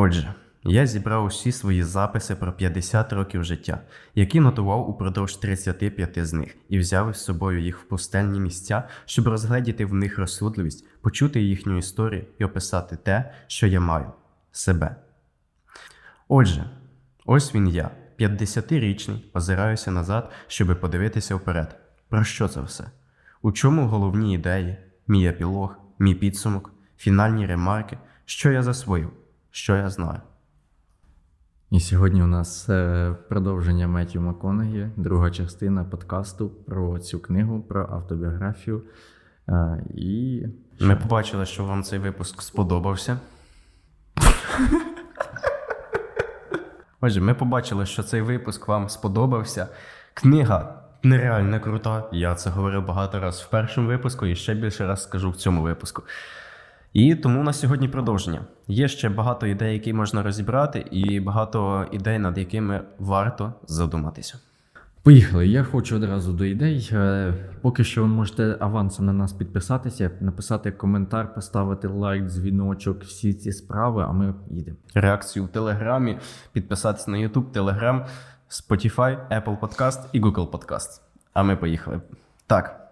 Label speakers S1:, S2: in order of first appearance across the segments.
S1: Отже, я зібрав усі свої записи про 50 років життя, які нотував упродовж 35 з них, і взяв із собою їх в пустельні місця, щоб розгледіти в них розсудливість, почути їхню історію і описати те, що я маю себе. Отже, ось він я, 50-річний, озираюся назад, щоби подивитися вперед. Про що це все? У чому головні ідеї, мій епілог, мій підсумок, фінальні ремарки, що я засвоїв, що я знаю.
S2: І сьогодні у нас е, продовження Меттю Маконагі, друга частина подкасту про цю книгу, про автобіографію. Е, І
S1: Ми побачили, що вам цей випуск сподобався. Отже, ми побачили, що цей випуск вам сподобався. Книга нереально крута. Я це говорив багато разів в першому випуску і ще більше раз скажу в цьому випуску. І тому на сьогодні продовження. Є ще багато ідей, які можна розібрати, і багато ідей, над якими варто задуматися.
S2: Поїхали. Я хочу одразу до ідей. Е, Поки що ви можете авансом на нас підписатися, написати коментар, поставити лайк, дзвіночок, всі ці справи, а ми їдемо.
S1: Реакцію в Телеграмі, підписатися на YouTube, Telegram, Spotify, Apple Podcast і Google Podcast. А ми поїхали. Так.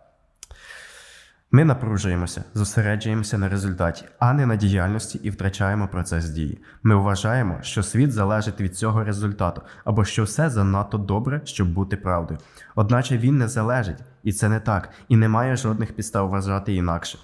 S1: Ми напружуємося, зосереджуємося на результаті, а не на діяльності і втрачаємо процес дії. Ми вважаємо, що світ залежить від цього результату, або що все занадто добре, щоб бути правдою. Одначе він не залежить, і це не так, і немає жодних підстав вважати інакше.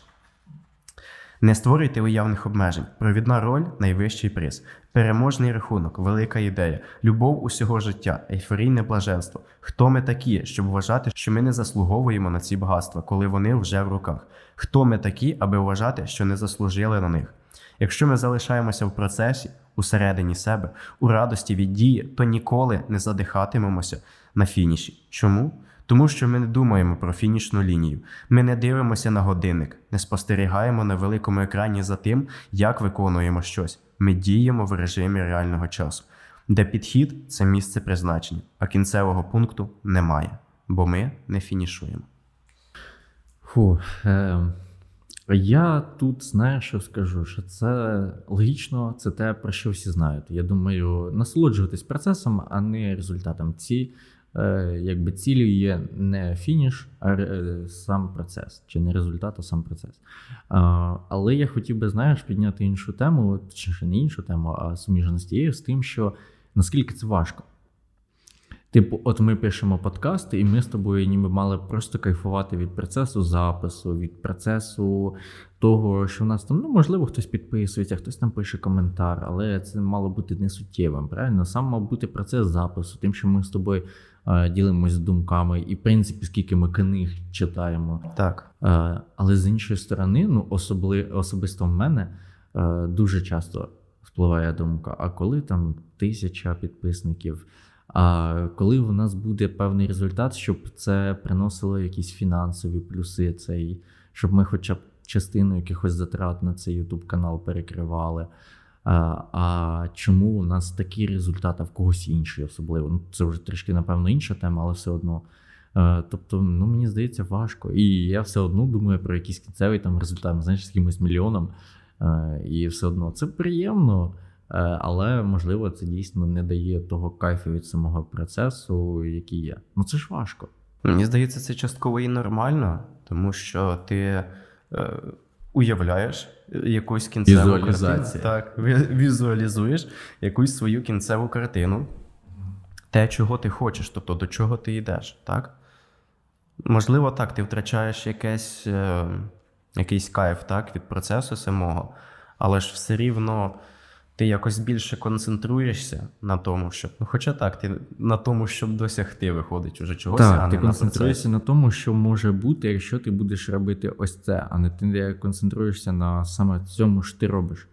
S1: Не створюйте уявних обмежень. Провідна роль найвищий приз. Переможний рахунок, велика ідея, любов усього життя, ейфорійне блаженство. Хто ми такі, щоб вважати, що ми не заслуговуємо на ці багатства, коли вони вже в руках? Хто ми такі, аби вважати, що не заслужили на них? Якщо ми залишаємося в процесі, усередині себе, у радості від дії, то ніколи не задихатимемося на фініші. Чому? Тому що ми не думаємо про фінішну лінію. Ми не дивимося на годинник, не спостерігаємо на великому екрані за тим, як виконуємо щось. Ми діємо в режимі реального часу, де підхід це місце призначення, а кінцевого пункту немає, бо ми не фінішуємо.
S2: Фу, е, я тут знаю, що скажу, що це логічно, це те, про що всі знають. Я думаю, насолоджуватись процесом, а не результатом. Ці якби цілею є не фініш, а е, сам процес, чи не результат, а сам процес. Але я хотів би, знаєш, підняти іншу тему, точніше, не іншу тему, а суміжно з тим, що наскільки це важко. Типу, от ми пишемо подкасти, і ми з тобою ніби мали просто кайфувати від процесу запису, від процесу того, що в нас там, ну, можливо, хтось підписується, хтось там пише коментар, але це мало бути не суттєвим. Правильно? Сам мав бути процес запису, тим, що ми з тобою е, ділимося думками, і, в принципі, скільки ми книг читаємо.
S1: Так.
S2: Е, але з іншої сторони, ну, особли, особисто в мене е, дуже часто спливає думка: а коли там тисяча підписників? А коли в нас буде певний результат, щоб це приносило якісь фінансові плюси, цей, щоб ми хоча б частину якихось затрат на цей YouTube канал перекривали. А а чому у нас такі результати, в когось інші особливо? Ну, Це вже трішки, напевно, інша тема, але все одно. А, тобто, ну мені здається, важко. І я все одно думаю про якийсь кінцевий там результат, знаєш, з якимось мільйоном. А, і все одно це приємно. Е, але можливо це дійсно не дає того кайфу від самого процесу, який є. Ну це ж важко.
S1: Мені здається, це частково і нормально, тому що ти е, уявляєш якусь кінцеву картину. Так, візуалізуєш якусь свою кінцеву картину, те, чого ти хочеш, тобто до чого ти йдеш. так? Можливо, так, ти втрачаєш якесь, е, якийсь кайф так, від процесу самого, але ж все рівно ти якось більше концентруєшся на тому, щоб. Ну, хоча так, ти на тому, щоб досягти, виходить уже чогось.
S2: Так,
S1: а
S2: ти
S1: не
S2: концентруєшся на, на тому, що може бути, якщо ти будеш робити ось це, а не ти концентруєшся на саме цьому, що ти робиш.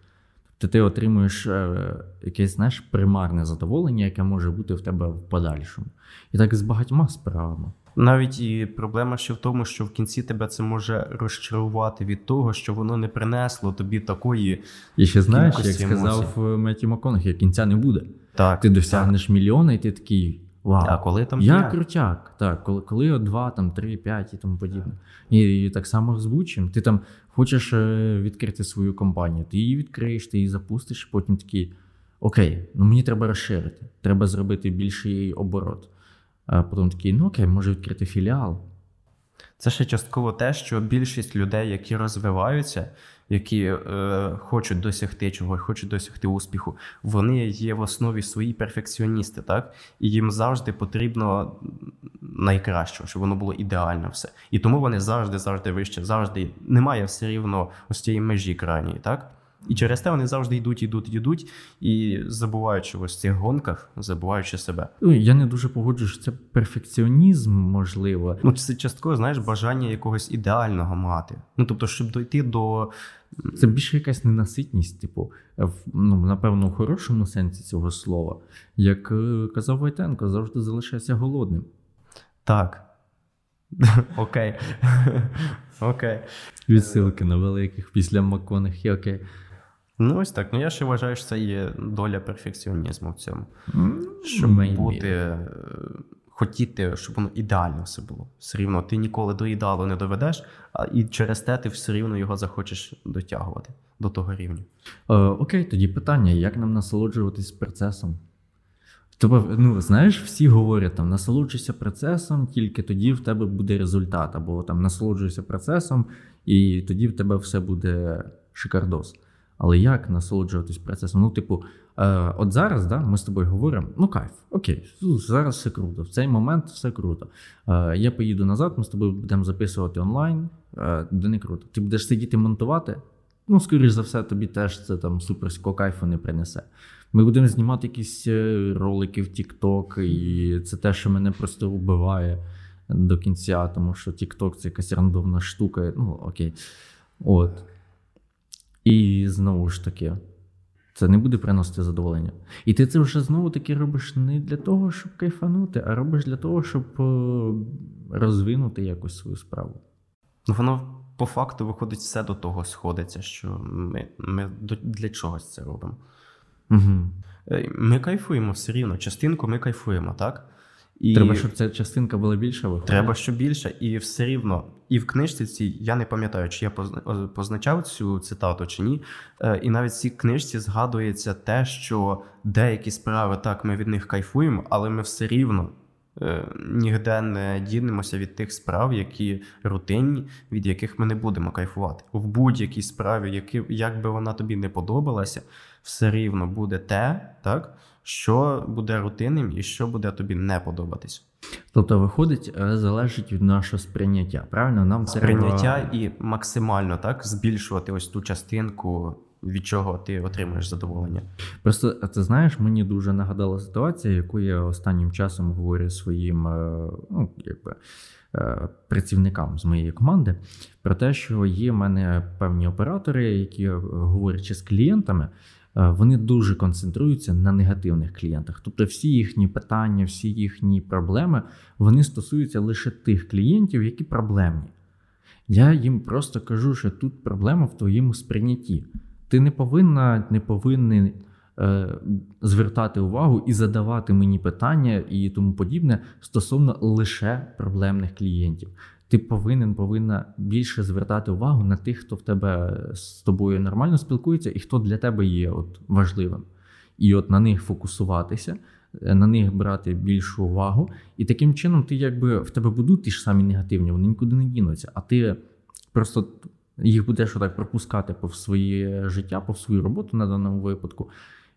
S2: Тобто ти отримуєш е, якесь знаєш, примарне задоволення, яке може бути в тебе в подальшому. І так з багатьма справами.
S1: Навіть і проблема ще в тому, що в кінці тебе це може розчарувати від того, що воно не принесло тобі такої.
S2: І ще знаєш, як
S1: кількості
S2: сказав
S1: емоцій.
S2: Меті Маконахі, кінця не буде.
S1: Так,
S2: Ти досягнеш мільйона, і ти такий. Вау,
S1: А коли там
S2: я
S1: п'ять?
S2: крутяк. Так, коли, коли два, там три, п'ять і тому подібне. І, і так само озвучим. Ти там хочеш е, відкрити свою компанію, ти її відкриєш, ти її запустиш, потім такий. окей, ну мені треба розширити, треба зробити більший оборот. А потім такий, ну окей, може відкрити філіал.
S1: Це ще частково те, що більшість людей, які розвиваються, які е, хочуть досягти чогось, хочуть досягти успіху, вони є в основі свої перфекціоністи, так? І їм завжди потрібно найкращого, щоб воно було ідеально все. І тому вони завжди, завжди вище, завжди немає все рівно ось цієї межі крайньої, так? І через те вони завжди йдуть, йдуть, йдуть, і забуваючи ось в цих гонках, забуваючи себе.
S2: Ну, я не дуже погоджуюсь, що це перфекціонізм, можливо.
S1: Ну, це частково, знаєш, бажання якогось ідеального мати. Ну, тобто, щоб дойти до.
S2: Це більше якась ненаситність, типу, в, ну, напевно, в хорошому сенсі цього слова. Як е, казав Войтенко, завжди залишайся голодним.
S1: Так. Окей. Окей.
S2: Відсилки на великих після Макконахі, окей.
S1: Ну, ось так. Ну я ще вважаю, що це є доля перфекціонізму в цьому. Щоб
S2: Maybe.
S1: бути, е, хотіти, щоб воно ідеально все було. Все рівно ти ніколи до ідеалу не доведеш, а і через те ти все рівно його захочеш дотягувати до того рівня.
S2: Е, окей, тоді питання: як нам насолоджуватись процесом? Тобто, ну, знаєш, всі говорять там насолоджуйся процесом, тільки тоді в тебе буде результат, або там насолоджуйся процесом, і тоді в тебе все буде шикардос. Але як насолоджуватись процесом? Ну, типу, е, от зараз да, ми з тобою говоримо: ну кайф, окей, зараз все круто, в цей момент все круто. Е, я поїду назад, ми з тобою будемо записувати онлайн, е, де не круто. Ти будеш сидіти монтувати. Ну, скоріш за все, тобі теж це там суперського кайфу не принесе. Ми будемо знімати якісь е, ролики в TikTok, і це те, що мене просто вбиває до кінця, тому що TikTok це якась рандомна штука. Ну, окей. От. І знову ж таки, це не буде приносити задоволення. І ти це вже знову таки робиш не для того, щоб кайфанути, а робиш для того, щоб е, розвинути якось свою справу.
S1: Ну, воно по факту виходить, все до того сходиться, що ми, ми для чогось це робимо.
S2: Угу.
S1: Ми кайфуємо все рівно. Частинку ми кайфуємо, так? І
S2: Треба, щоб ця частинка була більша виходить.
S1: Треба що більше, і все рівно. І в книжці цій я не пам'ятаю, чи я позна- позначав цю цитату чи ні. Е, І навіть в цій книжці згадується те, що деякі справи так ми від них кайфуємо, але ми все рівно е, нігде не дінемося від тих справ, які рутинні, від яких ми не будемо кайфувати. В будь-якій справі, які, як би вона тобі не подобалася, все рівно буде те, так, що буде рутинним і що буде тобі не подобатись.
S2: Тобто, виходить, е, залежить від нашого сприйняття. Правильно? Нам
S1: Сприйняття
S2: треба...
S1: і максимально так збільшувати ось ту частинку, від чого ти отримуєш задоволення.
S2: Просто а ти знаєш, мені дуже нагадала ситуація, яку я останнім часом говорю своїм е, ну, якби, е, працівникам з моєї команди про те, що є в мене певні оператори, які е, говорячи з клієнтами. Е, Вони дуже концентруються на негативних клієнтах. Тобто, всі їхні питання, всі їхні проблеми вони стосуються лише тих клієнтів, які проблемні. Я їм просто кажу, що тут проблема в твоєму сприйнятті. Ти не повинна, не повинен е, звертати увагу і задавати мені питання і тому подібне стосовно лише проблемних клієнтів. Ти повинен повинна більше звертати увагу на тих, хто в тебе з тобою нормально спілкується, і хто для тебе є от важливим. І от на них фокусуватися, е, на них брати більшу увагу. І таким чином, ти якби в тебе будуть ті ж самі негативні, вони нікуди не дінуться, а ти просто їх будеш отак пропускати по своє життя, по свою роботу на даному випадку.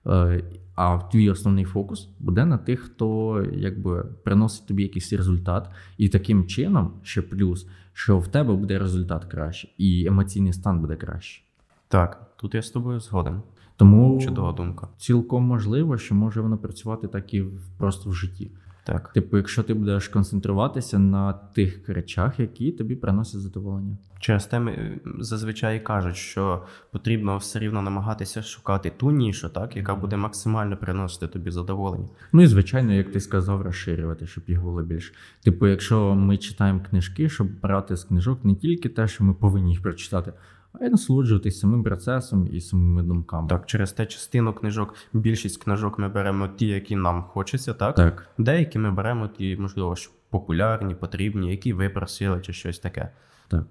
S2: Е, А твій основний фокус буде на тих, хто якби приносить тобі якийсь результат, і таким чином, ще плюс, що в тебе буде результат краще, і емоційний стан буде краще.
S1: Так, тут я з тобою згоден.
S2: Тому
S1: Чудова думка.
S2: цілком можливо, що може воно працювати так і просто в житті.
S1: Так.
S2: Типу, якщо ти будеш концентруватися на тих речах, які тобі приносять задоволення.
S1: Через те е, зазвичай кажуть, що потрібно все рівно намагатися шукати ту нішу, так, яка буде максимально приносити тобі задоволення.
S2: Ну і звичайно, як ти сказав, розширювати, щоб їх було більше. Типу, якщо ми читаємо книжки, щоб брати з книжок не тільки те, що ми повинні їх прочитати, а й насолоджуватись самим процесом і самими думками.
S1: Так, через те частину книжок, більшість книжок ми беремо ті, які нам хочеться, так?
S2: Так.
S1: Деякі ми беремо ті, можливо, що популярні, потрібні, які ви просили, чи щось таке.
S2: так.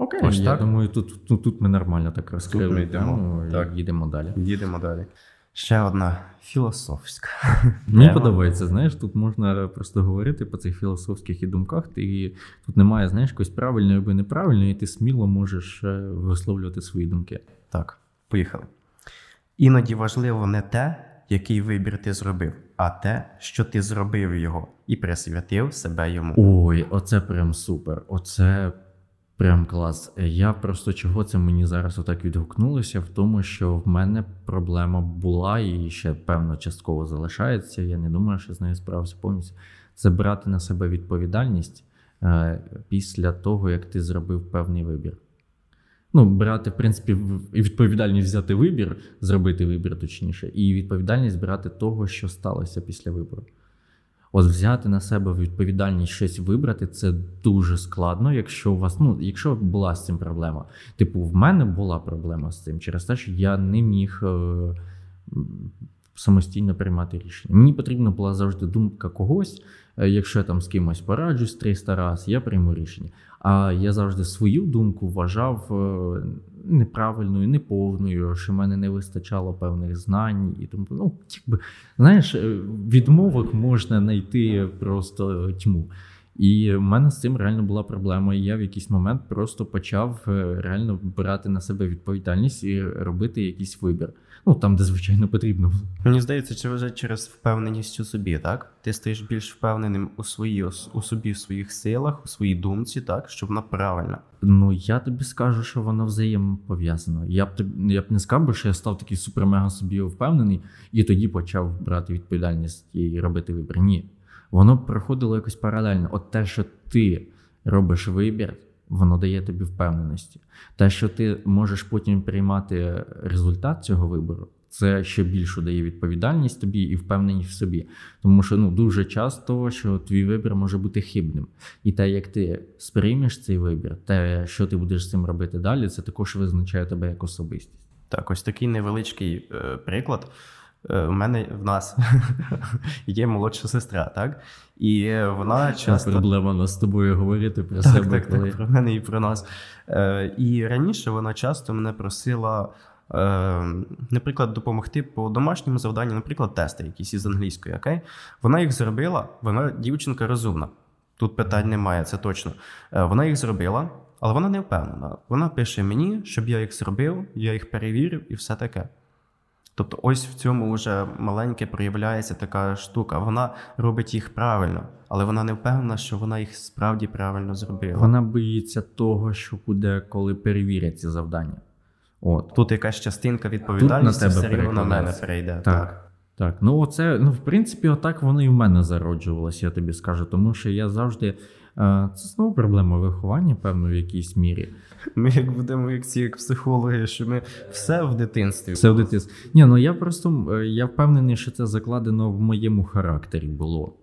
S2: Окей,
S1: Ось
S2: я
S1: так.
S2: думаю, тут, тут, тут ми нормально так розкрили
S1: ми йдемо,
S2: тему
S1: так.
S2: їдемо далі.
S1: Їдемо далі. Ще одна філософська.
S2: Мені
S1: Тема.
S2: подобається, знаєш, тут можна просто говорити по цих філософських і думках. Ти тут немає, знаєш, якоїсь правильної або неправильної, і ти сміло можеш е, висловлювати свої думки.
S1: Так, поїхали. Іноді важливо не те, який вибір ти зробив, а те, що ти зробив його і присвятив себе йому.
S2: Ой, оце прям супер. Оце прям клас. Я просто чого це мені зараз отак відгукнулося, в тому, що в мене проблема була і ще певно частково залишається. Я не думаю, що з нею справився повністю. Це брати на себе відповідальність е, після того, як ти зробив певний вибір. Ну, брати, в принципі, і відповідальність взяти вибір, зробити вибір точніше, і відповідальність брати того, що сталося після вибору. От взяти на себе відповідальність щось вибрати, це дуже складно, якщо у вас, ну, якщо була з цим проблема. Типу, в мене була проблема з цим через те, що я не міг е, самостійно приймати рішення. Мені потрібна була завжди думка когось. Е, Якщо я там з кимось пораджусь 300 разів, я прийму рішення. А я завжди свою думку вважав е, неправильною, неповною, що в мене не вистачало певних знань і тому. Ну, якби, знаєш, е, відмовок можна знайти просто тьму. І в мене з цим реально була проблема. І я в якийсь момент просто почав е, реально брати на себе відповідальність і робити якийсь вибір. Ну там, де звичайно потрібно було.
S1: Мені здається, чи вже через впевненість у собі, так? Ти стаєш більш впевненим у своїй у собі, в своїх силах, у своїй думці, так, що вона правильна.
S2: Ну, я тобі скажу, що воно взаємопов'язано. Я б я б не сказав, що я став такий супермега собі впевнений, і тоді почав брати відповідальність і робити вибір. Ні. Воно проходило якось паралельно. От те, що ти робиш вибір, воно дає тобі впевненості. Те, що ти можеш потім приймати результат цього вибору, це ще більше дає відповідальність тобі і впевненість в собі. Тому що ну дуже часто, що твій вибір може бути хибним. І те, як ти сприймеш цей вибір, те, що ти будеш з цим робити далі, це також визначає тебе як особистість.
S1: Так, ось такий невеличкий е, приклад. Е, У мене в нас є молодша сестра, так? І вона часто.
S2: проблема нас з тобою говорити про
S1: Так,
S2: себе,
S1: так,
S2: коли
S1: так, про мене і про нас. Е, і раніше вона часто мене просила, е, наприклад, допомогти по домашньому завданню, наприклад, тести якісь із англійської. Окей? Вона їх зробила, вона дівчинка розумна. Тут питань немає, це точно. Вона їх зробила, але вона не впевнена. Вона пише мені, щоб я їх зробив, я їх перевірив і все таке. Тобто, ось в цьому вже маленьке проявляється така штука. Вона робить їх правильно, але вона не впевнена, що вона їх справді правильно зробила.
S2: вона боїться того, що буде, коли перевірять ці завдання. От.
S1: Тут якась частинка відповідальності
S2: тебе
S1: все рівно на мене перейде.
S2: Так. Так, ну оце, ну в принципі, отак воно і в мене зароджувалося, я тобі скажу, тому що я завжди. Це знову проблема виховання, певно, в якійсь мірі.
S1: Ми як будемо як ці як психологи, що ми все в дитинстві.
S2: Це в дитинстві. Ні, ну я просто е, я впевнений, що це закладено в моєму характері було.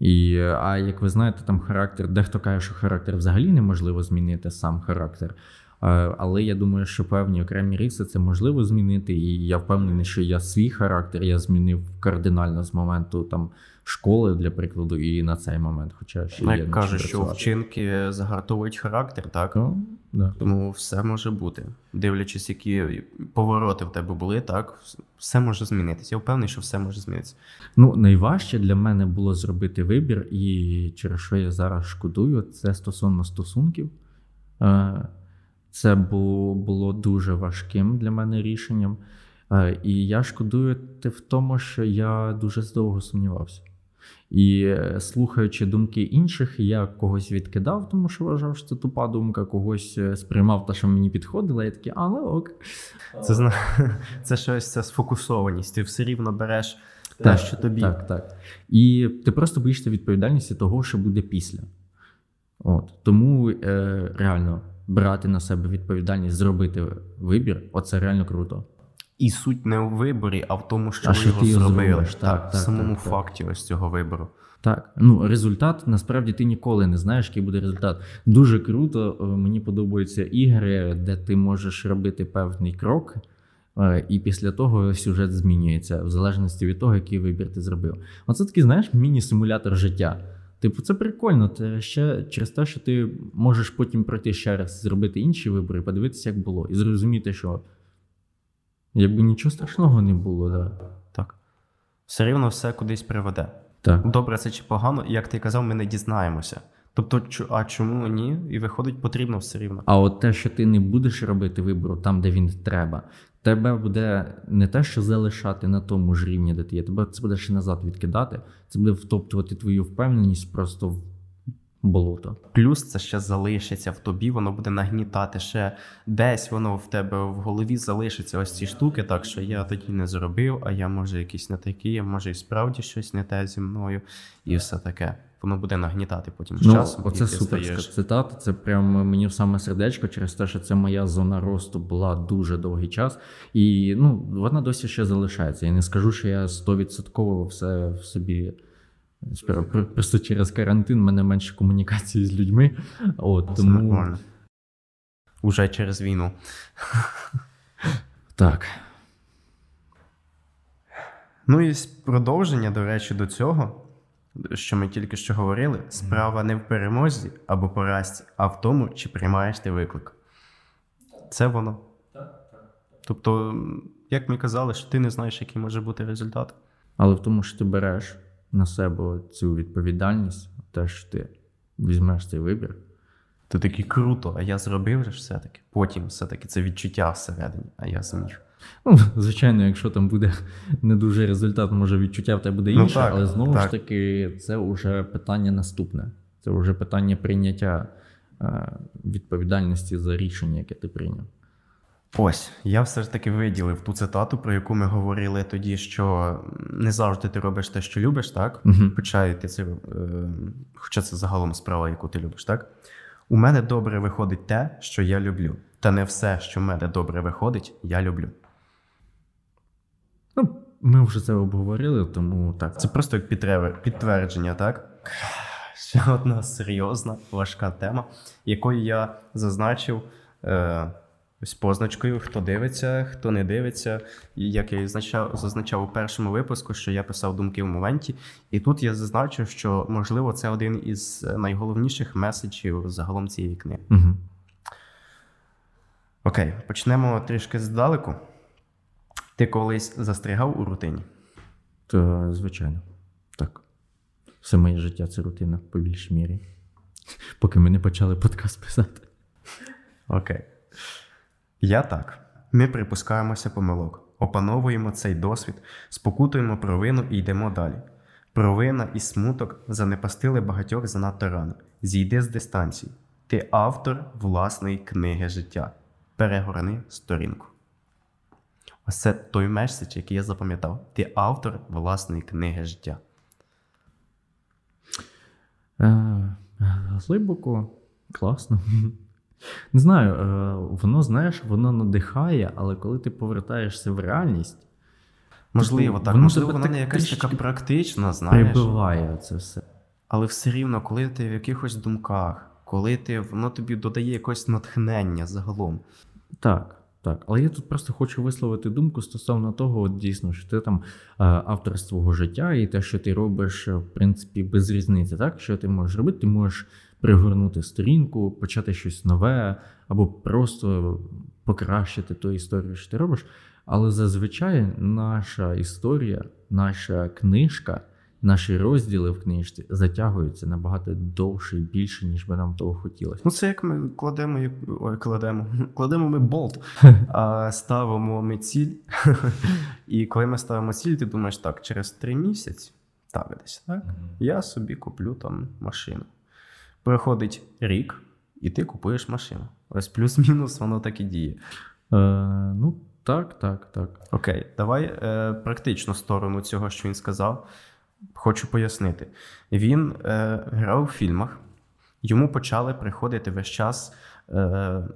S2: І, а як ви знаєте, там характер, дехто каже, що характер взагалі неможливо змінити сам характер. Е, Але я думаю, що певні окремі риси це можливо змінити. І я впевнений, що я свій характер я змінив кардинально з моменту там школи, для прикладу, і на цей момент. Хоча ще є
S1: як кажуть, що
S2: працювати.
S1: вчинки загартовують характер, так?
S2: Ну, да.
S1: Тому все може бути. Дивлячись, які повороти в тебе були, так, все може змінитися. Я впевнений, що все може змінитися.
S2: Ну, найважче для мене було зробити вибір, і через що я зараз шкодую, це стосовно стосунків. Е, Це було, дуже важким для мене рішенням. Е, І я шкодую в тому, що я дуже довго сумнівався. І е, слухаючи думки інших, я когось відкидав, тому що вважав, що це тупа думка, когось е, сприймав те, що мені підходило, я такий, а ну ок.
S1: Це, зна... це щось це сфокусованість. Ти все рівно береш те, що тобі.
S2: Так, так. І ти просто боїшся відповідальності того, що буде після. От. Тому е, реально брати на себе відповідальність, зробити вибір, оце реально круто.
S1: І суть не у виборі, а в тому, що
S2: А
S1: ви
S2: що
S1: його
S2: ти
S1: зробили.
S2: зробиш. Так,
S1: в самому
S2: так, так.
S1: факті ось цього вибору.
S2: Так, ну результат насправді ти ніколи не знаєш, який буде результат. Дуже круто. е, Мені подобаються ігри, де ти можеш робити певний крок, е, і після того сюжет змінюється в залежності від того, який вибір ти зробив. Оце такий, знаєш, міні-симулятор життя. Типу, це прикольно. Це ще через те, що ти можеш потім пройти ще раз, зробити інші вибори, подивитися, як було, і зрозуміти, що Якби нічого страшного не було, да.
S1: Так. Все рівно все кудись приведе.
S2: Так.
S1: Добре це чи погано, як ти казав, ми не дізнаємося. Тобто, а чому ні? І виходить, потрібно все рівно.
S2: А от те, що ти не будеш робити вибору там, де він треба, тебе буде не те, що залишати на тому ж рівні, де ти є, тебе це буде ще назад відкидати, це буде втоптувати твою впевненість просто в болото.
S1: Плюс це ще залишиться в тобі, воно буде нагнітати ще десь воно в тебе в голові залишиться ось ці штуки, так що я тоді не зробив, а я може якийсь не такий, а може і справді щось не те зі мною, і все таке. Воно буде нагнітати потім з
S2: Ну,
S1: часом.
S2: оце суперська
S1: стаєш-
S2: цитата. Це прямо мені в саме сердечко через те, що це моя зона росту була дуже довгий час, і ну вона досі ще залишається. Я не скажу, що я стовідсотково все в собі. Просто через карантин в мене менше комунікації з людьми. От
S1: Це
S2: тому
S1: нормально. Уже через війну.
S2: так.
S1: Ну і продовження, до речі, до цього, що ми тільки що говорили, справа не в перемозі або поразці, а в тому, чи приймаєш ти виклик. Це воно. Тобто, як ми казали, що ти не знаєш, який може бути результат.
S2: Але в тому, що ти береш на себе цю відповідальність, те, що ти візьмеш цей вибір.
S1: Ти такий круто, а я зробив же ж все-таки. Потім все-таки це відчуття всередині, а я зміг.
S2: Ну, звичайно, якщо там буде не дуже результат, може відчуття в тебе буде
S1: Ну,
S2: інше,
S1: так,
S2: але знову
S1: так.
S2: ж таки, це вже питання наступне. Це вже питання прийняття е, відповідальності за рішення, яке ти прийняв.
S1: Ось, я все ж таки виділив ту цитату, про яку ми говорили тоді, що не завжди ти робиш те, що любиш, так? Хоча ти це, е, хоча це загалом справа, яку ти любиш, так? У мене добре виходить те, що я люблю. Та не все, що в мене добре виходить, я люблю.
S2: Ну, ми вже це обговорили, тому так.
S1: Це просто як підтвердження, так? Ще одна серйозна, важка тема, якою я зазначив е, ось позначкою, хто дивиться, хто не дивиться. І як я зазначав, зазначав у першому випуску, що я писав думки в моменті. І тут я зазначив, що можливо це один із найголовніших меседжів загалом цієї книги.
S2: Угу.
S1: Окей, почнемо трішки здалеку. Ти колись застрягав у рутині?
S2: То, звичайно, так. Все моє життя це рутина по більшій мірі. Поки ми не почали подкаст писати.
S1: Окей. Я так. Ми припускаємося помилок, опановуємо цей досвід, спокутуємо провину і йдемо далі. Провина і смуток занепастили багатьох занадто рано. Зійди з дистанції. Ти автор власної книги життя. Перегорни сторінку. Ось це той меседж, який я запам'ятав. Ти автор власної книги життя.
S2: Е, глибоко, класно. Не знаю, е, воно, знаєш, воно надихає, але коли ти повертаєшся в реальність,
S1: Можливо,
S2: Типу,
S1: так.
S2: воно
S1: Можливо, вона не якась така практична, знаєш.
S2: прибиває це все.
S1: Але все рівно, коли ти в якихось думках, коли ти воно тобі додає якось натхнення загалом.
S2: Так, так. Але я тут просто хочу висловити думку стосовно того, от дійсно, що ти там е, автор свого життя, і те, що ти робиш, е, в принципі, без різниці. Так, що ти можеш робити? Ти можеш пригорнути сторінку, почати щось нове, або просто покращити ту історію, що ти робиш. Але зазвичай наша історія, наша книжка, наші розділи в книжці затягуються набагато довше і більше, ніж би нам того хотілося.
S1: Ну, це як ми кладемо, як- ой, кладемо, кладемо ми болт, а ставимо ми ціль. І коли ми ставимо ціль, ти думаєш, так, через три місяці, так десь, так, я собі куплю там машину. Проходить рік, і ти купуєш машину. Ось плюс-мінус воно так і діє.
S2: Е, ну, так, так, так.
S1: Окей, давай е, практичну сторону цього, що він сказав. Хочу пояснити. Він е, грав у фільмах, йому почали приходити весь час е,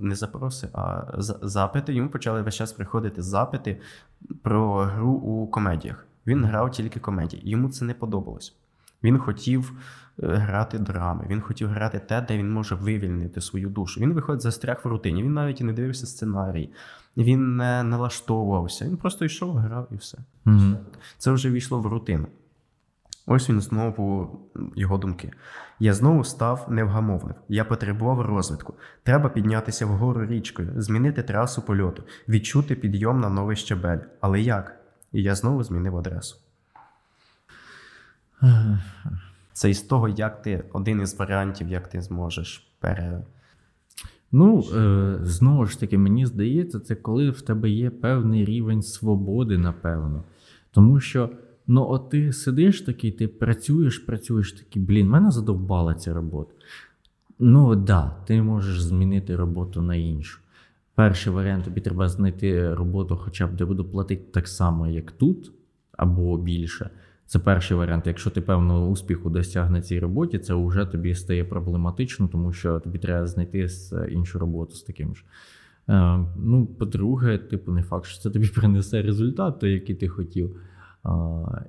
S1: не запроси, а запити. Йому почали весь час приходити запити про гру у комедіях. Він грав тільки комедії. Йому це не подобалось. Він хотів е, грати драми, він хотів грати те, де він може вивільнити свою душу. Він виходить застряг в рутині. Він навіть і не дивився сценарій, він не налаштовувався. Він просто йшов, грав і все.
S2: Угу.
S1: Це вже війшло в рутину. Ось він знову його думки. Я знову став невгамовним. Я потребував розвитку. Треба піднятися вгору річкою, змінити трасу польоту, відчути підйом на новий щебель. Але як? І я знову змінив адресу. Це із того, як ти один із варіантів, як ти зможеш пере.
S2: Ну, е, знову ж таки, мені здається, це коли в тебе є певний рівень свободи, напевно. Тому що, ну, от ти сидиш такий, ти працюєш, працюєш такий, блін, мене задовбала ця робота. Ну, так, да, ти можеш змінити роботу на іншу. Перший варіант тобі треба знайти роботу, хоча б де буду платити так само, як тут, або більше. Це перший варіант. Якщо ти певного успіху досяг на цій роботі, це вже тобі стає проблематично, тому що тобі треба знайти іншу роботу з таким ж. Е, ну, по-друге, типу, не факт, що це тобі принесе результат, той, який ти хотів.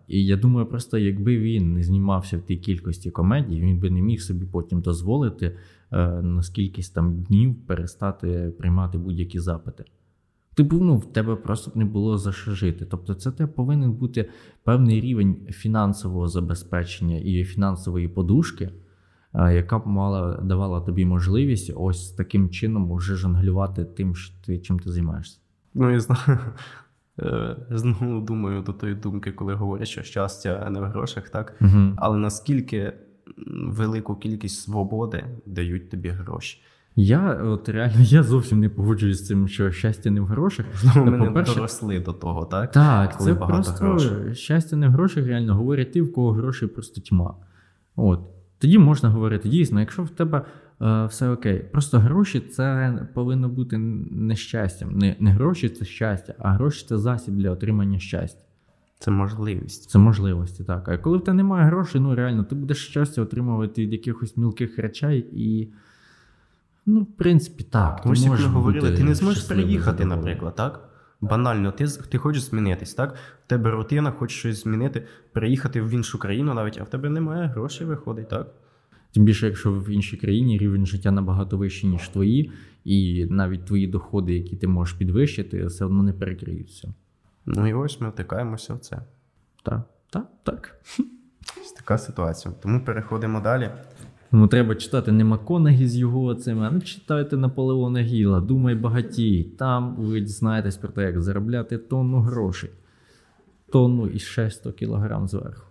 S2: І я думаю, просто якби він не знімався в тій кількості комедій, він би не міг собі потім дозволити е, на скількись там днів перестати приймати будь-які запити. Типу, ну, в тебе просто не було за що жити. Тобто, це тебе повинен бути певний рівень фінансового забезпечення і фінансової подушки, яка б мала давала тобі можливість ось таким чином уже жонглювати тим, що ти, чим ти займаєшся.
S1: Ну і знаю. Е, знову думаю до тої думки, коли говорять, що щастя не в грошах, так?
S2: Угу.
S1: Але наскільки велику кількість свободи дають тобі гроші?
S2: Я от реально я зовсім не погоджуюсь з цим, що щастя не в грошах.
S1: Ми не доросли до того, так?
S2: Так, Коли це просто грошей. щастя не в грошах, реально говорять ти, в кого грошей просто тьма. От. Тоді можна говорити, дійсно, якщо в тебе е, все окей, просто гроші це повинно бути не щастям. Не, не гроші це щастя, а гроші це засіб для отримання щастя.
S1: Це можливість.
S2: Це можливості, так. А коли в тебе немає грошей, ну реально, ти будеш щастя отримувати від якихось мілких речей і. Ну, в принципі, так.
S1: Тому що коли говорили, ти не зможеш переїхати, наприклад, так? Банально, ти ти хочеш змінитись, так? В тебе рутина, хочеш щось змінити, переїхати в іншу країну навіть, а в тебе немає грошей, виходить, так?
S2: Тим більше, якщо в іншій країні рівень життя набагато вищий, ніж твої, і навіть твої доходи, які ти можеш підвищити, все одно не перекриються.
S1: Ну і ось ми втикаємося в це.
S2: Так, так, так.
S1: Ось така ситуація. Тому переходимо далі.
S2: Тому треба читати не Маконагі з його цими, а ну читайте Наполеона Гіла, думай багатій. Там ви дізнаєтесь про те, як заробляти тонну грошей, тонну і 600 кілограм зверху.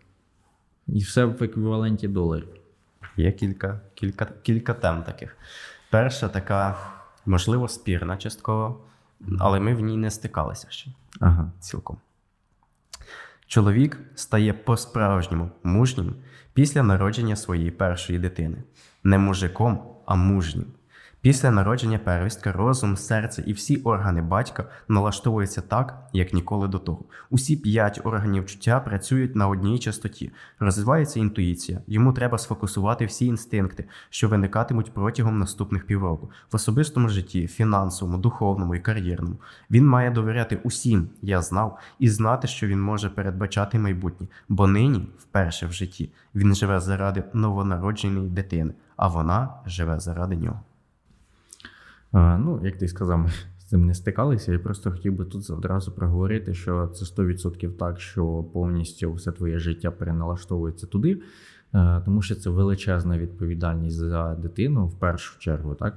S2: І все в еквіваленті доларів.
S1: Є кілька кілька, кілька тем таких. Перша така, можливо, спірна частково, але ми в ній не стикалися ще.
S2: Ага.
S1: Цілком. Чоловік стає по-справжньому мужнім після народження своєї першої дитини, не мужиком, а мужнім. Після народження первістка, розум, серце і всі органи батька налаштовуються так, як ніколи до того. Усі п'ять органів чуття працюють на одній частоті, розвивається інтуїція. Йому треба сфокусувати всі інстинкти, що виникатимуть протягом наступних півроку, в особистому житті, фінансовому, духовному і кар'єрному. Він має довіряти усім, я знав, і знати, що він може передбачати майбутнє, бо нині, вперше в житті, він живе заради новонародженої дитини, а вона живе заради нього.
S2: Ну, як ти сказав, ми з цим не стикалися. Я просто хотів би тут одразу проговорити, що це 100% так, що повністю все твоє життя переналаштовується туди, е, тому що це величезна відповідальність за дитину в першу чергу, так.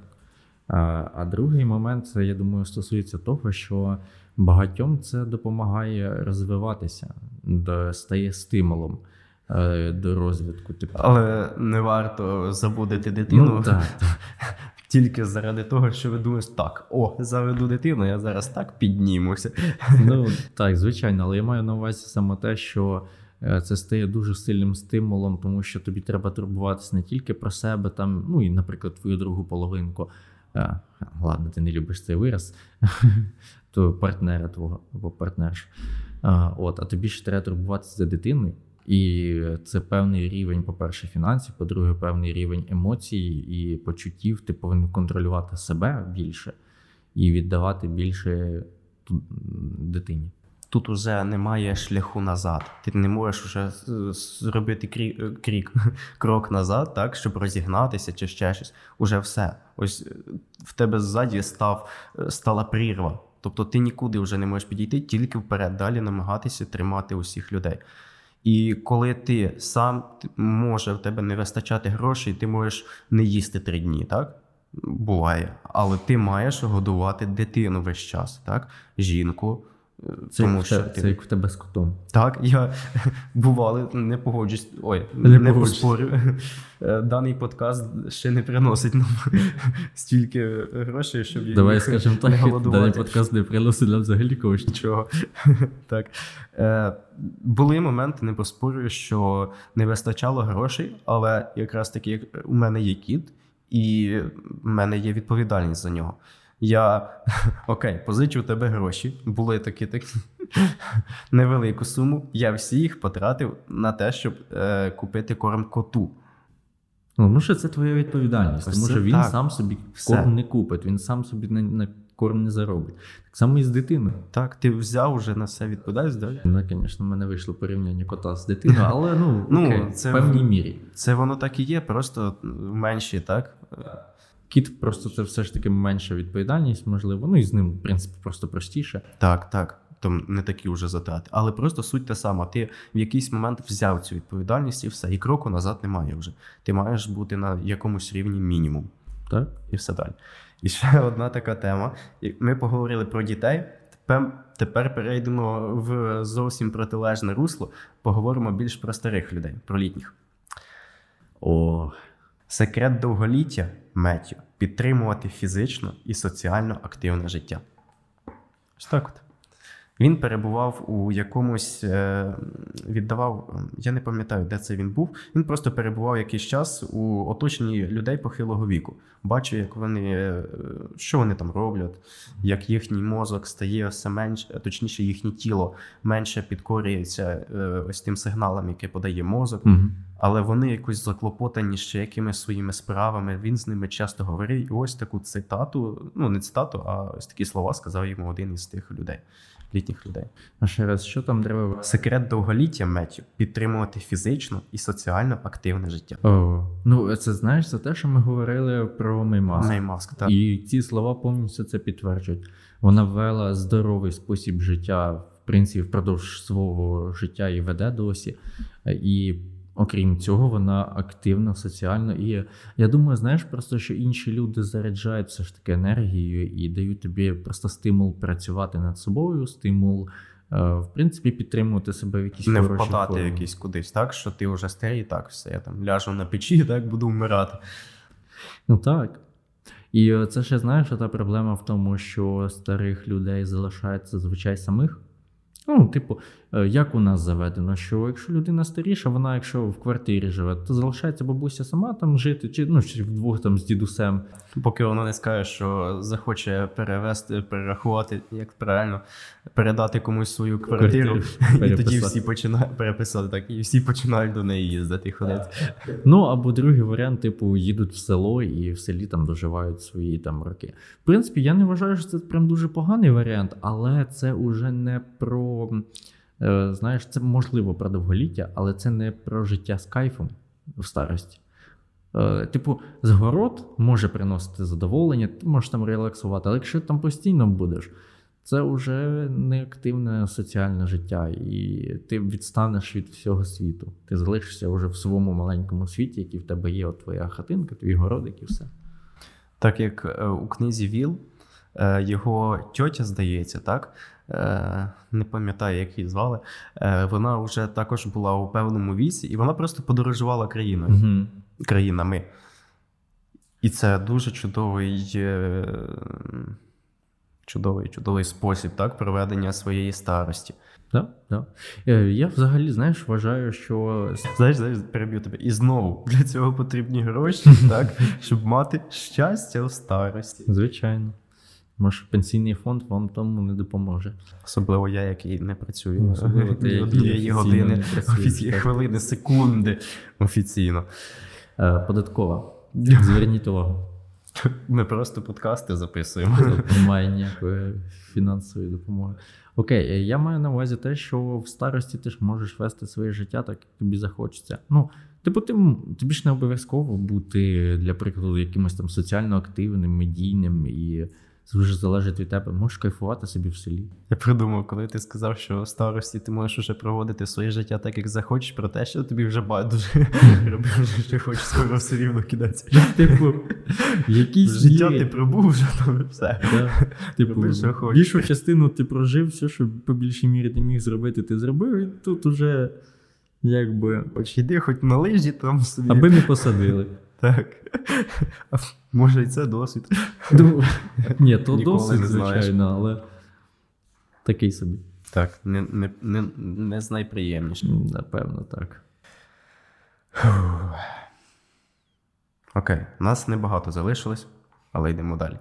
S2: А другий момент, це я думаю, стосується того, що багатьом це допомагає розвиватися, стає стимулом е, до розвитку.
S1: Типу. Але не варто забудити дитину.
S2: Ну, так, так.
S1: Тільки заради того, що ви думаєте, так, о, заведу дитину, я зараз так піднімуся.
S2: Ну так, звичайно, але я маю на увазі саме те, що е, це стає дуже сильним стимулом, тому що тобі треба турбуватися не тільки про себе, там, ну і, наприклад, твою другу половинку. А, е, ладно, ти не любиш цей вираз, то партнера твого або партнерш. А, от, а тобі ще треба турбуватися за дитиною. І це певний рівень, по-перше, фінансів, по-друге, певний рівень емоцій і почуттів. Ти повинен контролювати себе більше і віддавати більше дитині.
S1: Тут уже немає шляху назад. Ти не можеш вже зробити крік, крік крок назад, так, щоб розігнатися чи ще щось. Уже все. Ось в тебе ззаді став, стала прірва. Тобто ти нікуди вже не можеш підійти, тільки вперед, далі намагатися тримати усіх людей. І коли ти сам може в тебе не вистачати грошей, ти можеш не їсти три дні, так? Буває. Але ти маєш годувати дитину весь час, так? Жінку.
S2: Це,
S1: тому
S2: як,
S1: що
S2: те-
S1: ти...
S2: це як в тебе з котом.
S1: Так, я бували, не погоджусь. Ой,
S2: Не
S1: не, поспорю. Е, Даний подкаст ще не приносить нам стільки грошей, щоб я
S2: Давай
S1: їх не
S2: так, даний подкаст не приносить нам взагалі коштів.
S1: Нічого. так. Е, були моменти, не поспорю, що не вистачало грошей, але якраз таки як у мене є кіт, і в мене є відповідальність за нього. Я окей, позичу у тебе гроші. Були такі такі невелику суму. Я всі їх потратив на те, щоб е, купити корм коту.
S2: Ну, тому що це твоя відповідальність,
S1: Ось
S2: тому що він
S1: так.
S2: сам собі
S1: Все.
S2: корм не купить, він сам собі на, на корм не заробить. Так само і з дитиною.
S1: Так, ти взяв уже на все відповідальність, да?
S2: Ну, звісно, в мене вийшло порівняння кота з дитиною, але ну,
S1: Ну,
S2: окей,
S1: це
S2: в певній мірі.
S1: Це воно так і є, просто менші, так?
S2: Кіт просто це все ж таки менша відповідальність, можливо. Ну і з ним, в принципі, просто простіше.
S1: Так, так. Там не такі вже затрати. Але просто суть та сама. Ти в якийсь момент взяв цю відповідальність і все. І кроку назад немає вже. Ти маєш бути на якомусь рівні мінімум.
S2: Так?
S1: І все далі. І ще одна така тема. Ми поговорили про дітей. Тепер, тепер перейдемо в зовсім протилежне русло. Поговоримо більш про старих людей, про літніх.
S2: О,
S1: Секрет довголіття Меттю підтримувати фізично і соціально активне життя. Ось так от. Він перебував у якомусь, е, віддавав, я не пам'ятаю, де це він був. Він просто перебував якийсь час у оточенні людей похилого віку. Бачив, як вони, е, що вони там роблять, як їхній мозок стає все менше, точніше, їхнє тіло менше підкорюється е, ось тим сигналам, які подає мозок
S2: угу.
S1: але вони якось заклопотані ще якимись своїми справами. Він з ними часто говорив. І ось таку цитату, ну не цитату, а ось такі слова сказав йому один із тих людей, літніх людей.
S2: А ще раз, що там треба?
S1: Секрет довголіття метю підтримувати фізично і соціально активне життя.
S2: О, ну це знаєш, це те, що ми говорили про Меймаск.
S1: Меймаск, так.
S2: І ці слова повністю це підтверджують. Вона вела здоровий спосіб життя, в принципі, впродовж свого життя і веде досі. І окрім цього, вона активна соціально. І я думаю, знаєш, просто що інші люди заряджають все ж таки енергією і дають тобі просто стимул працювати над собою, стимул. е, В принципі, підтримувати себе в якійсь
S1: Не впадати
S2: формі.
S1: якийсь кудись, так що ти вже старий, так все, я там ляжу на печі, так буду вмирати.
S2: Ну так. І е, це ще знаєш, та проблема в тому, що старих людей залишають зазвичай самих. Ну, типу, як у нас заведено, що якщо людина старіша, вона, якщо в квартирі живе, то залишається бабуся сама там жити, чи ну чи вдвох там з дідусем.
S1: Поки воно не скаже, що захоче перевести, перерахувати, як правильно, передати комусь свою квартиру,
S2: Квартиру
S1: і тоді всі починають переписати так, і всі починають до неї їздити ходити.
S2: Ну або другий варіант, типу, їдуть в село і в селі там доживають свої там роки. В принципі, я не вважаю, що це прям дуже поганий варіант, але це уже не про. Е, Знаєш, це можливо про довголіття, але це не про життя з кайфом в старості. Е, Типу, згород може приносити задоволення, ти можеш там релаксувати, але якщо там постійно будеш, це вже не активне соціальне життя, і ти відстанеш від всього світу. Ти залишишся вже в своєму маленькому світі, який в тебе є, от твоя хатинка, твій городик і все.
S1: Так як е, у книзі Віл, його тьотя, здається, так? Е, Не пам'ятаю, як її звали. Е, Вона вже також була у певному віці, і вона просто подорожувала країною.
S2: Угу.
S1: країнами. І це дуже чудовий, е, чудовий, чудовий спосіб так, проведення своєї старості.
S2: Да, да. Я взагалі, знаєш, вважаю, що
S1: Знаєш, знаєш, переб'ю тебе. І знову для цього потрібні гроші, так, щоб мати щастя у старості.
S2: звичайно. Може, пенсійний фонд вам тому не допоможе.
S1: Особливо я, який не працюю
S2: Ну, особливо ти, який офіційно
S1: години, офіційні хвилини, секунди офіційно.
S2: Е, Податкова. Зверніть увагу.
S1: Ми просто подкасти записуємо.
S2: Тут немає ніякої фінансової допомоги. Окей, е, я маю на увазі те, що в старості ти ж можеш вести своє життя так, як тобі захочеться. Ну, типу, тобі ж не обов'язково бути, для прикладу, якимось там соціально активним, медійним і Це вже залежить від тебе. Можеш кайфувати собі в селі.
S1: Я придумав, коли ти сказав, що в старості ти можеш уже проводити своє життя так, як захочеш, про те, що тобі вже байдуже роби вже, що хочеш, скоро все рівно кидатися.
S2: Типу, якісь
S1: Життя ти пробув вже там все.
S2: Типу, більшу частину ти прожив, все, що по більшій мірі ти міг зробити, ти зробив, і тут уже якби.
S1: Хоч йди, хоч на лижі там собі.
S2: Аби не посадили.
S1: Так. А Може, і це досвід.
S2: Ну, Ні, то досить, звичайно, але такий собі.
S1: Так, не, не, не, не з найприємнішим.
S2: Напевно, так.
S1: Окей, нас небагато залишилось, але йдемо далі.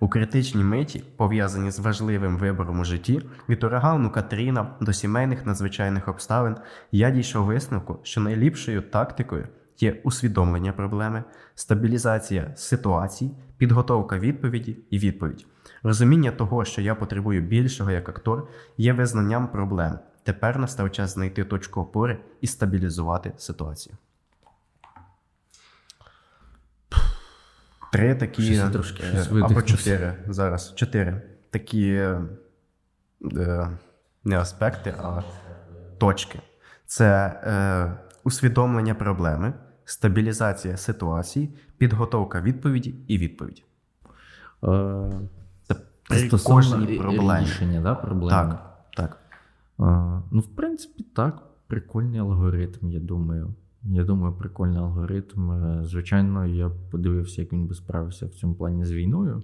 S1: У критичній миті, пов'язані з важливим вибором у житті, від урагану Катріна до сімейних надзвичайних обставин, я дійшов висновку, що найліпшою тактикою є усвідомлення проблеми, стабілізація ситуацій, підготовка відповіді і відповідь. Розуміння того, що я потребую більшого як актор, є визнанням проблем. Тепер настав час знайти точку опори і стабілізувати ситуацію. Три такі
S2: Щось трошки
S1: е, або чотири зараз. Чотири такі е, не аспекти, а точки. Це е, усвідомлення проблеми, стабілізація ситуації, підготовка відповіді і відповідь.
S2: Е,
S1: Це при
S2: Стосовно
S1: кожній
S2: і-
S1: проблемі.
S2: рішення, да, проблеми.
S1: Так, так.
S2: А, ну, в принципі, так, прикольний алгоритм, я думаю. Я думаю, прикольний алгоритм. Е, Звичайно, я подивився, як він би справився в цьому плані з війною.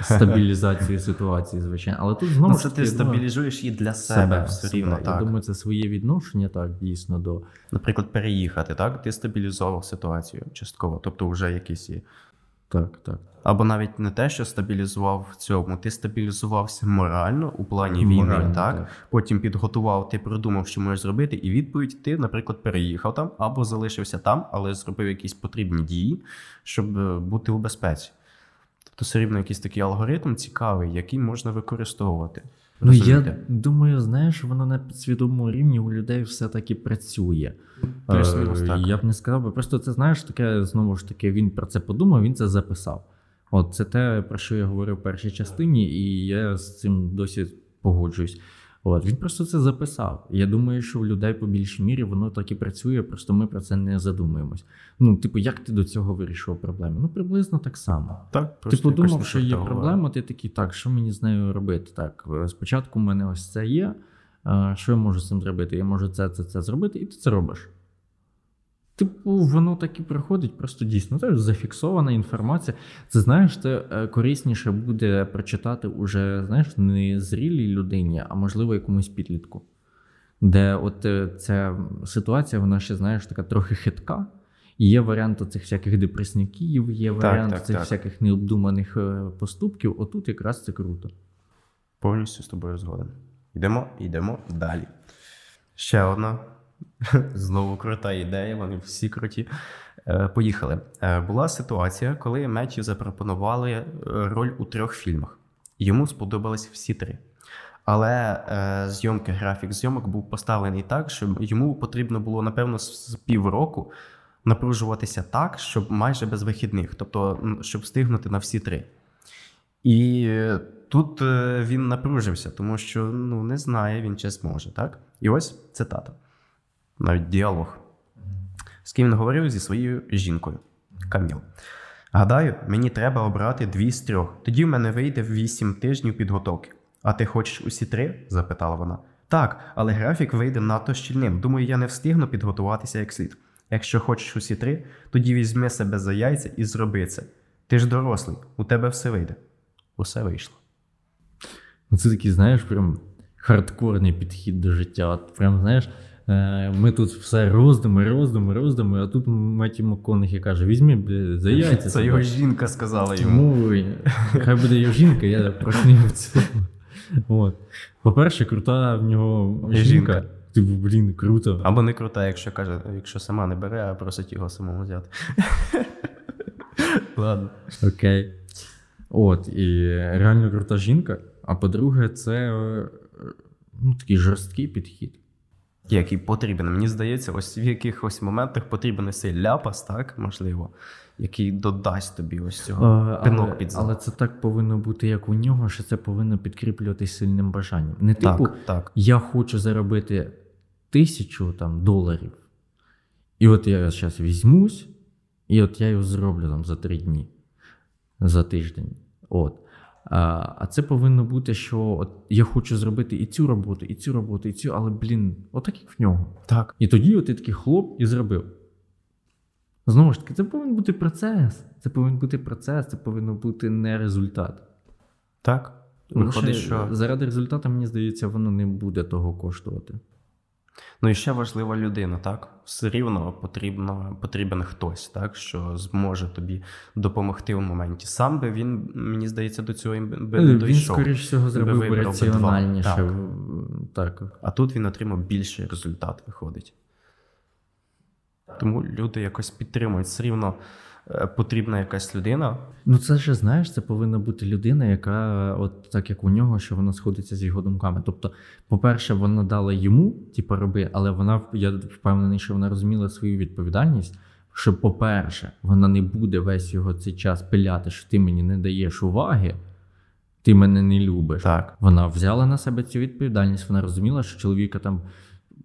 S2: Стабілізації ситуації, звичайно. Але тут знову
S1: Ну,
S2: ж
S1: це
S2: таки,
S1: ти стабілізуєш її для себе, все
S2: себе.
S1: рівно.
S2: Я думаю, це своє відношення, так, дійсно, до.
S1: Наприклад, переїхати, так? Ти стабілізував ситуацію частково, тобто вже якісь.
S2: Так, так.
S1: Або навіть не те, що стабілізував в цьому, ти стабілізувався морально у плані війни,
S2: Морально,
S1: так?
S2: так.
S1: Потім підготував, ти продумав, що можеш зробити, і відповідь ти, наприклад, переїхав там або залишився там, але зробив якісь потрібні дії, щоб е, бути у безпеці. Тобто все рівно якийсь такий алгоритм цікавий, який можна використовувати.
S2: Ну, я думаю, знаєш, воно на підсвідомому рівні у людей все-таки працює. Е,
S1: так.
S2: Я б не сказав, би, просто це знаєш, таке знову ж таки, він про це подумав, він це записав. От це те, про що я говорив в першій частині, і я з цим досі погоджуюсь. От він просто це записав. Я думаю, що в людей по більшій мірі воно так і працює, просто ми про це не задумуємось. Ну, типу, як ти до цього вирішував проблему? Ну, приблизно так само.
S1: Так,
S2: Ти подумав, що є проблема, ти такий, так, що мені з нею робити? Так, спочатку в мене ось це є. Що я можу з цим зробити? Я можу це, це, це зробити, і ти це робиш. Типу, воно так і приходить, просто дійсно. Це зафіксована інформація. Це знаєш, це е, корисніше буде прочитати уже, знаєш, не зрілій людині, а можливо якомусь підлітку. Де от е, ця ситуація, вона ще, знаєш, така трохи хитка. І Є варіант цих всяких депресників, є варіант
S1: так,
S2: цих
S1: так.
S2: всяких необдуманих е, поступків. Отут якраз це круто.
S1: Повністю з тобою згоден. Йдемо, йдемо далі. Ще одна. Знову крута ідея, вони всі круті. Е, Поїхали. Е, Була ситуація, коли Меттю запропонували е, роль у трьох фільмах. Йому сподобались всі три. Але е, зйомки, графік зйомок був поставлений так, що йому потрібно було, напевно, з півроку напружуватися так, щоб майже без вихідних, тобто, щоб встигнути на всі три. І тут він напружився, тому що ну, не знає він, чи зможе, так? І ось цитата. Навіть діалог. З ким він говорив зі своєю жінкою Каміл. Гадаю, мені треба обрати дві з трьох. Тоді в мене вийде вісім тижнів підготовки. А ти хочеш усі три? запитала вона. Так, але графік вийде надто щільним. Думаю, я не встигну підготуватися як слід. Якщо хочеш усі три, тоді візьми себе за яйця і зроби це. Ти ж дорослий, у тебе все вийде. Усе вийшло.
S2: Ну, Це такий, знаєш, прям хардкорний підхід до життя. От прям, знаєш, ми тут все роздуми, роздуми, роздуми, а тут Меті МакКонахі каже: візьми бля, за яйця.
S1: Це його жінка сказала йому.
S2: Тому хай буде його жінка, я прохнив в цьому. По-перше, крута в нього
S1: Жінка.
S2: жінка. Типу, блін, круто.
S1: Або не крута, якщо каже, якщо сама не бере, а просить його самому взяти. Ладно.
S2: Окей. От, і реально крута жінка. А по-друге, це е, ну, такий жорсткий підхід.
S1: Який потрібен. Мені здається, ось в якихось моментах потрібен цей ляпас, так, можливо, який додасть тобі ось цього
S2: А,
S1: пинок
S2: але,
S1: під зад.
S2: але це так повинно бути, як у нього, що це повинно підкріплюватись сильним бажанням. Не типу,
S1: Так, так.
S2: я хочу заробити тисячу там, доларів, і от я зараз візьмусь, і от я його зроблю там за три дні, за тиждень. От. А, це повинно бути, що от я хочу зробити і цю роботу, і цю роботу, і цю, але, блін, отак як в нього.
S1: Так.
S2: І тоді от ти такий хлоп і зробив. Знову ж таки, це повинен бути процес. Це повинен бути процес, це повинен бути не результат.
S1: Так. Виходить, що.
S2: заради результату, мені здається, воно не буде того коштувати.
S1: Ну і ще важлива людина, так? Все рівно потрібно, потрібен хтось, так, що зможе тобі допомогти в моменті. Сам би він, мені здається, до цього би не
S2: Е, Він,
S1: дійшов.
S2: скоріш всього, зробив би раціональніше.
S1: Так.
S2: Так.
S1: А тут він отримав більший результат, виходить. Тому люди якось підтримують. Все рівно потрібна якась людина.
S2: Ну, це ж знаєш, це повинна бути людина, яка, от так як у нього, що вона сходиться з його думками. Тобто, по-перше, вона дала йому, типу, роби, але вона, я впевнений, що вона розуміла свою відповідальність. Що, по-перше, вона не буде весь його цей час пиляти, що ти мені не даєш уваги, ти мене не любиш.
S1: Так.
S2: Вона взяла на себе цю відповідальність. Вона розуміла, що чоловіка там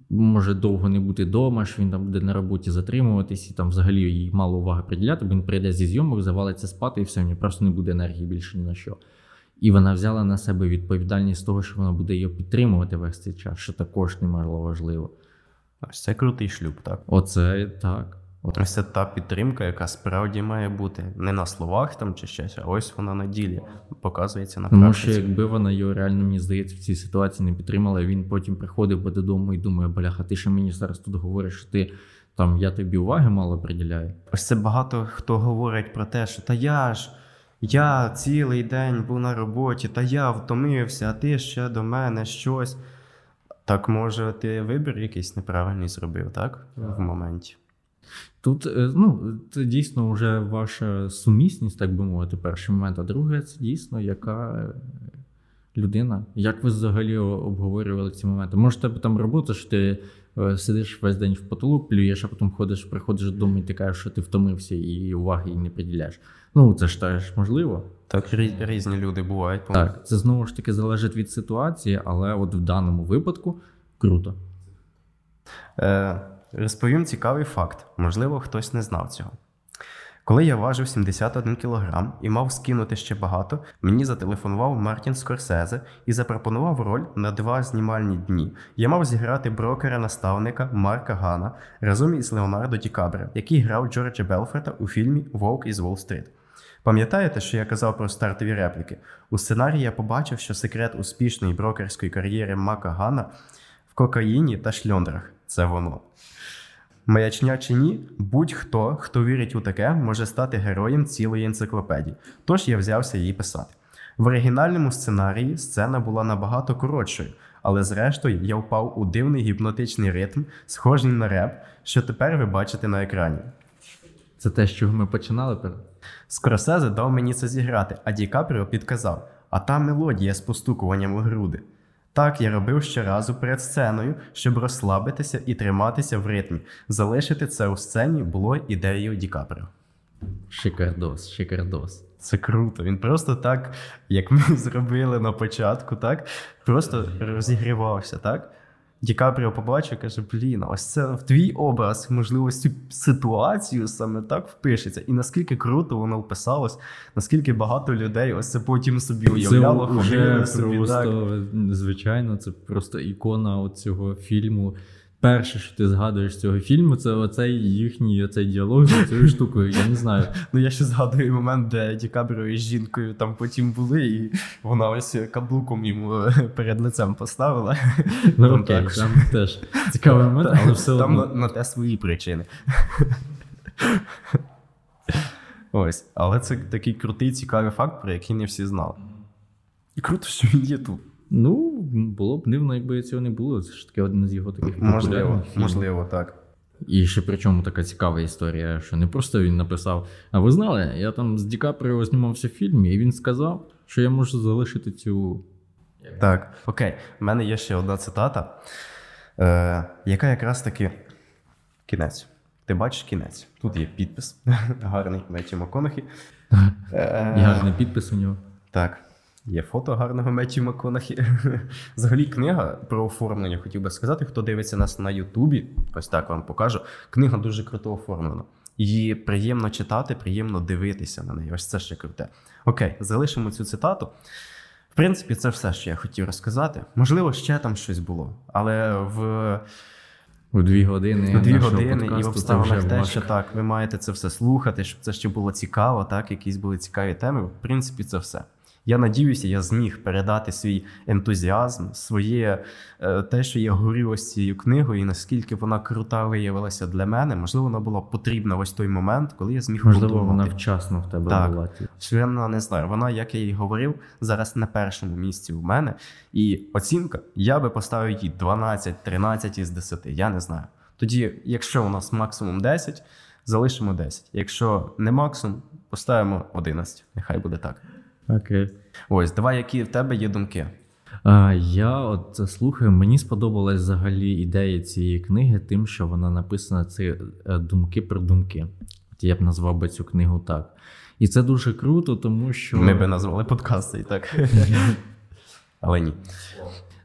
S2: може довго не бути вдома, що він там буде на роботі затримуватись, і там взагалі їй мало уваги приділяти, бо він прийде зі зйомок, завалиться спати, і все, в нього просто не буде енергії більше ні на що. І вона взяла на себе відповідальність того, що вона буде його підтримувати весь цей час, що також немало важливо.
S1: Ось це крутий шлюб, так.
S2: Оце так.
S1: Ось це та підтримка, яка справді має бути не на словах там чи щось, а ось вона на ділі показується на
S2: Тому що якби вона його реально, мені здається, в цій ситуації не підтримала, він потім приходив би додому і думає, бляха, ти ще мені зараз тут говориш, що ти там я тобі уваги мало приділяю.
S1: Ось це багато хто говорить про те, що та я ж. Я цілий день був на роботі, та я втомився, а ти ще до мене щось. Так може, ти вибір якийсь неправильний зробив, так? В моменті.
S2: Тут е, ну, це дійсно вже ваша сумісність, так би мовити, перший момент. А друге, це дійсно яка е, людина. Як ви взагалі обговорювали ці моменти? Може, тебе там робота, що ти е, сидиш весь день в потолок, плюєш, а потім ходиш, приходиш додому і ти кажеш, що ти втомився і уваги їй не приділяєш. Ну, це ж теж можливо.
S1: Так різні люди бувають.
S2: Так, це знову ж таки залежить від ситуації, але от в даному випадку круто.
S1: Е, розповім цікавий факт. Можливо, хтось не знав цього. Коли я важив 71 кг і мав скинути ще багато, мені зателефонував Мартін Скорсезе і запропонував роль на два знімальні дні. Я мав зіграти брокера-наставника Марка Гана разом із Леонардо Ді Кабре, який грав Джорджа Белфорта у фільмі Вовк із Уолл-стріт. Пам'ятаєте, що я казав про стартові репліки? У сценарії я побачив, що секрет успішної брокерської кар'єри Мака Гана в кокаїні та шльондрах. Це воно. Маячня чи ні, будь-хто, хто вірить у таке, може стати героєм цілої енциклопедії. Тож я взявся її писати. В оригінальному сценарії сцена була набагато коротшою, але зрештою я впав у дивний гіпнотичний ритм, схожий на реп, що тепер ви бачите на екрані.
S2: Це те, з чого ми починали.
S1: Скорсезе дав мені це зіграти, а Ді Капріо підказав, а та мелодія з постукуванням у груди. Так я робив щоразу перед сценою, щоб розслабитися і триматися в ритмі. Залишити це у сцені було ідеєю Ді Капріо.
S2: Шикардос, шикардос.
S1: Це круто. Він просто так, як ми зробили на початку, так просто розігрівався, так? Ді Капріо побачив, каже: Блін, ось це в твій образ, можливо, цю ситуацію саме так впишеться. І наскільки круто воно вписалось, наскільки багато людей ось це потім собі уявляло,
S2: це вже
S1: собі,
S2: просто, так. звичайно, це просто ікона цього фільму. Перше, що ти згадуєш з цього фільму, це оцей їхній оцей діалог з цією штукою. Я не знаю.
S1: Ну я ще згадую момент, де Ді Капріо із жінкою там потім були, і вона ось каблуком йому перед лицем поставила.
S2: Ну
S1: Там
S2: окей,
S1: також.
S2: там теж цікавий момент, але все
S1: Там
S2: одно.
S1: на, на те свої причини. Ось. Але це такий крутий, цікавий факт, про який не всі знали. І круто, що він є тут.
S2: Ну, було б дивно, якби цього не було. Це ж таки один з його таких
S1: Можливо, можливо, так.
S2: І ще причому така цікава історія, що не просто він написав: А ви знали, я там з Ді Капріо знімався в фільмі, і він сказав, що я можу залишити цю.
S1: Так, окей. У мене є ще одна цитата. е, яка якраз таки кінець. Ти бачиш кінець. Тут є підпис. Гарний Меті Маконахі. Е,
S2: гарний підпис у нього.
S1: Так, є фото гарного Меті Маконахі. Взагалі, книга про оформлення, хотів би сказати, хто дивиться нас на Ютубі, ось так вам покажу. Книга дуже круто оформлена. Її приємно читати, приємно дивитися на неї. Ось це ще круте. Окей, залишимо цю цитату. В принципі, це все, що я хотів розказати. Можливо, ще там щось було, але в
S2: У дві години.
S1: у дві години і в обставинах те,
S2: важко.
S1: що так, ви маєте це все слухати, щоб це ще було цікаво, так, якісь були цікаві теми. В принципі, це все. Я надіюся, я зміг передати свій ентузіазм, своє е, те, що я горю ось цією книгою, і наскільки вона крута виявилася для мене. Можливо, вона була потрібна ось той момент, коли я зміг
S2: Можливо,
S1: подумати.
S2: вона вчасно в тебе
S1: Так.
S2: була.
S1: Вона не знаю. Вона, як я і говорив, зараз на першому місці у мене. І оцінка я би поставив їй 12-13 із 10. Я не знаю. Тоді, якщо у нас максимум 10, залишимо 10. Якщо не максимум, поставимо 11. Нехай буде так.
S2: Окей.
S1: Ось, давай, які в тебе є думки.
S2: А, я от слухаю, мені сподобалась взагалі ідея цієї книги, тим, що вона написана це е, думки про думки. От Я б назвав би цю книгу так. І це дуже круто, тому що
S1: Ми би назвали подкаст цей так. Але ні.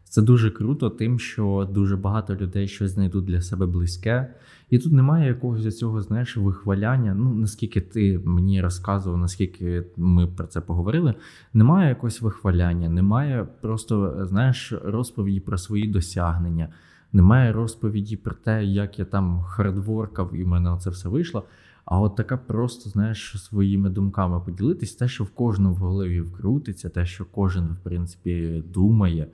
S2: це дуже круто, тим, що дуже багато людей щось знайдуть для себе близьке. І тут немає якогось цього, знаєш, вихваляння. Ну, наскільки ти мені розказував, наскільки ми про це поговорили, немає якогось вихваляння, немає просто, знаєш, розповіді про свої досягнення, немає розповіді про те, як я там хардворкав і в мене це все вийшло. А от така просто, знаєш, своїми думками поділитись, те, що в кожному в голові вкрутиться, те, що кожен, в принципі, думає.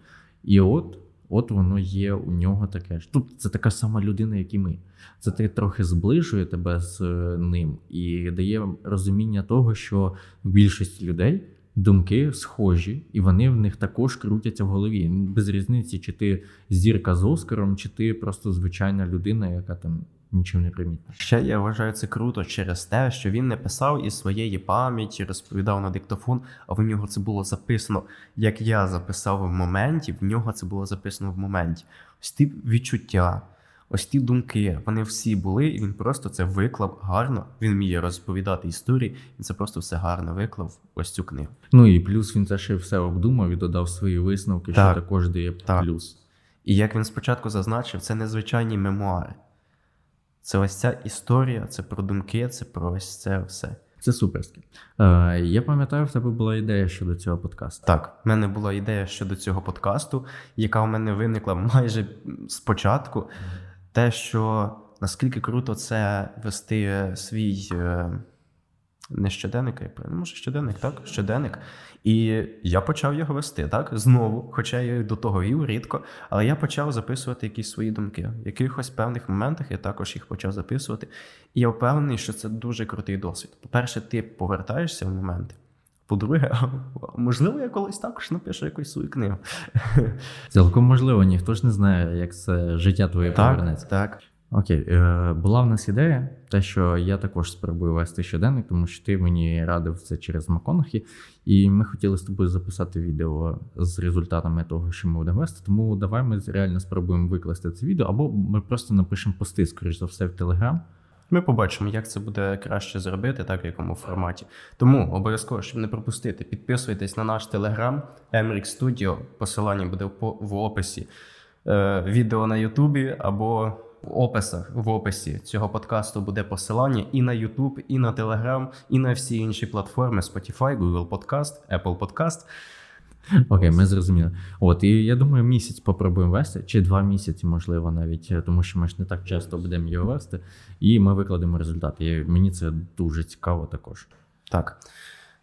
S2: І от, от воно є у нього таке. ж. Тут це така сама людина, як і ми. Це ти трохи зближує тебе з е, ним і дає розуміння того, що в більшості людей думки схожі, і вони в них також крутяться в голові. Без різниці, чи ти зірка з Оскаром, чи ти просто звичайна людина, яка там нічим не примітна.
S1: Ще я вважаю це круто через те, що він не писав із своєї пам'яті, розповідав на диктофон, а в нього це було записано, як я записав в моменті, в нього це було записано в моменті. Ось ті відчуття, ось ті думки, вони всі були, і він просто це виклав гарно. Він вміє розповідати історії, він це просто все гарно виклав ось цю книгу.
S2: Ну і плюс він це ще все обдумав і додав свої висновки,
S1: Так.
S2: що також дає
S1: Так.
S2: плюс.
S1: І як він спочатку зазначив, це незвичайні мемуари. Це ось ця історія, це про думки, це про ось це все.
S2: Це суперське. Е, я пам'ятаю, в тебе була ідея щодо цього подкасту.
S1: Так, в мене була ідея щодо цього подкасту, яка у мене виникла майже спочатку. Те, що наскільки круто це вести свій е, не щоденник, я може щоденник, так? Щоденник. І я почав його вести, так? Знову, хоча я до того вів рідко, але я почав записувати якісь свої думки. В якихось певних моментах я також їх почав записувати. І я впевнений, що це дуже крутий досвід. По-перше, ти повертаєшся в моменти. По-друге, можливо, я колись також напишу якусь свою книгу.
S2: Цілком можливо, ніхто ж не знає, як це життя твоє повернеться.
S1: так.
S2: Окей, е, була в нас ідея, те, що я також спробую вести щоденник, тому що ти мені радив це через Маконахі, і ми хотіли з тобою записати відео з результатами того, що ми будемо вести. Тому давай ми реально спробуємо викласти це відео, або ми просто напишемо пости, скоріш за все, в Телеграм.
S1: Ми побачимо, як це буде краще зробити, так в якому форматі. Тому обов'язково, щоб не пропустити, підписуйтесь на наш телеграм Emric Studio. Посилання буде в описі е, відео на Ютубі або в описах. В описі цього подкасту буде посилання і на Ютуб, і на Телеграм, і на всі інші платформи Spotify, Google Podcast, Apple Podcast.
S2: Окей, ми зрозуміли. От, і я думаю, місяць попробуємо вести, чи два місяці, можливо, навіть, тому що ми ж не так часто будемо його вести, і ми викладемо результати. І мені це дуже цікаво також.
S1: Так.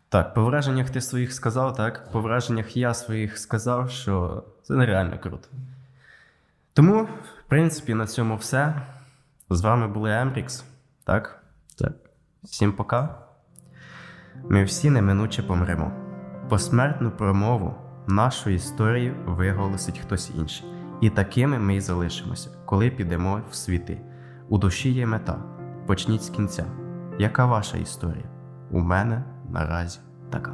S1: Так, по враженнях ти своїх сказав, так? По враженнях я своїх сказав, що це нереально круто. Тому, в принципі, на цьому все. З вами були Емрікс. Так?
S2: Так.
S1: Всім пока. Ми всі неминуче помремо. Посмертну промову нашої історії виголосить хтось інший. І такими ми й залишимося, коли підемо в світи. У душі є мета. Почніть з кінця. Яка ваша історія? У мене наразі така.